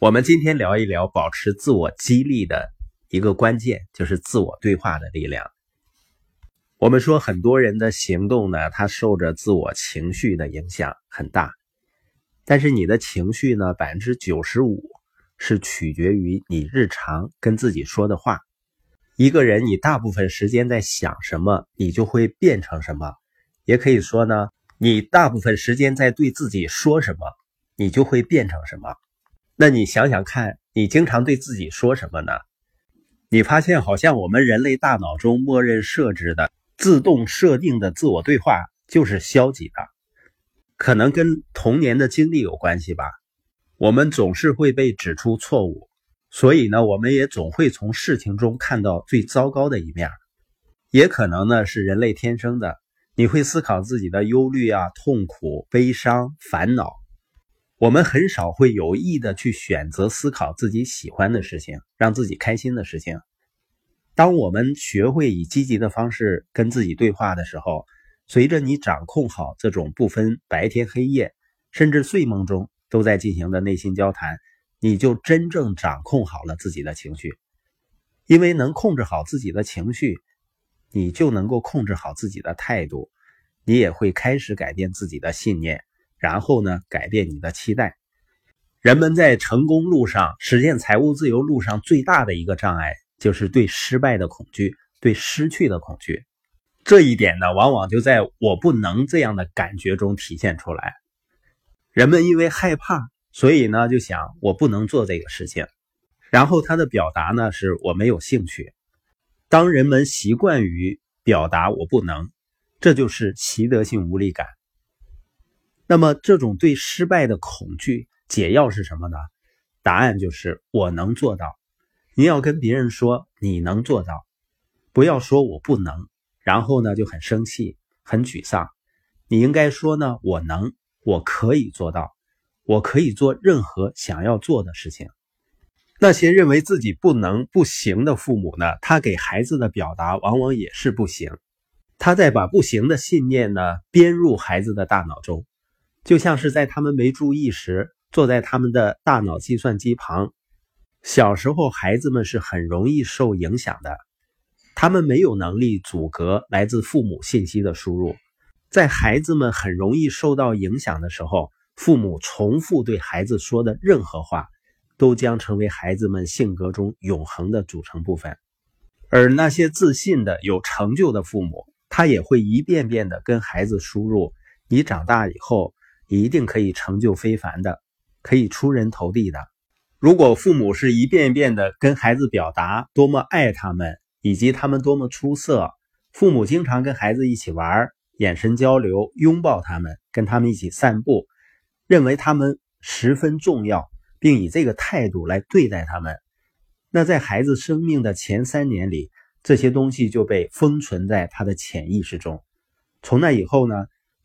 我们今天聊一聊保持自我激励的一个关键，就是自我对话的力量。我们说很多人的行动呢，它受着自我情绪的影响很大，但是你的情绪呢，百分之九十五是取决于你日常跟自己说的话。一个人你大部分时间在想什么，你就会变成什么。也可以说呢，你大部分时间在对自己说什么，你就会变成什么。那你想想看，你经常对自己说什么呢？你发现好像我们人类大脑中默认设置的、自动设定的自我对话就是消极的，可能跟童年的经历有关系吧。我们总是会被指出错误，所以呢，我们也总会从事情中看到最糟糕的一面。也可能呢是人类天生的，你会思考自己的忧虑啊、痛苦、悲伤、烦恼。我们很少会有意的去选择思考自己喜欢的事情，让自己开心的事情。当我们学会以积极的方式跟自己对话的时候，随着你掌控好这种不分白天黑夜，甚至睡梦中都在进行的内心交谈，你就真正掌控好了自己的情绪。因为能控制好自己的情绪，你就能够控制好自己的态度，你也会开始改变自己的信念。然后呢，改变你的期待。人们在成功路上实现财务自由路上最大的一个障碍，就是对失败的恐惧，对失去的恐惧。这一点呢，往往就在我不能这样的感觉中体现出来。人们因为害怕，所以呢就想我不能做这个事情。然后他的表达呢是我没有兴趣。当人们习惯于表达我不能，这就是习得性无力感。那么，这种对失败的恐惧解药是什么呢？答案就是我能做到。你要跟别人说你能做到，不要说我不能，然后呢就很生气、很沮丧。你应该说呢，我能，我可以做到，我可以做任何想要做的事情。那些认为自己不能、不行的父母呢，他给孩子的表达往往也是不行，他在把不行的信念呢编入孩子的大脑中。就像是在他们没注意时，坐在他们的大脑计算机旁。小时候，孩子们是很容易受影响的，他们没有能力阻隔来自父母信息的输入。在孩子们很容易受到影响的时候，父母重复对孩子说的任何话，都将成为孩子们性格中永恒的组成部分。而那些自信的、有成就的父母，他也会一遍遍的跟孩子输入：“你长大以后。”一定可以成就非凡的，可以出人头地的。如果父母是一遍一遍的跟孩子表达多么爱他们，以及他们多么出色，父母经常跟孩子一起玩，眼神交流，拥抱他们，跟他们一起散步，认为他们十分重要，并以这个态度来对待他们，那在孩子生命的前三年里，这些东西就被封存在他的潜意识中。从那以后呢？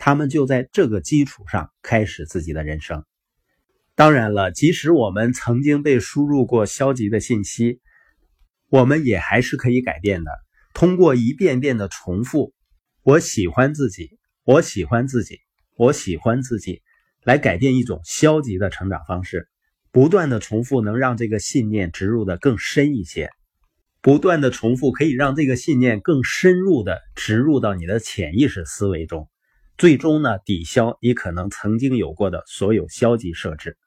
他们就在这个基础上开始自己的人生。当然了，即使我们曾经被输入过消极的信息，我们也还是可以改变的。通过一遍遍的重复“我喜欢自己，我喜欢自己，我喜欢自己”，来改变一种消极的成长方式。不断的重复能让这个信念植入的更深一些。不断的重复可以让这个信念更深入的植入到你的潜意识思维中。最终呢，抵消你可能曾经有过的所有消极设置。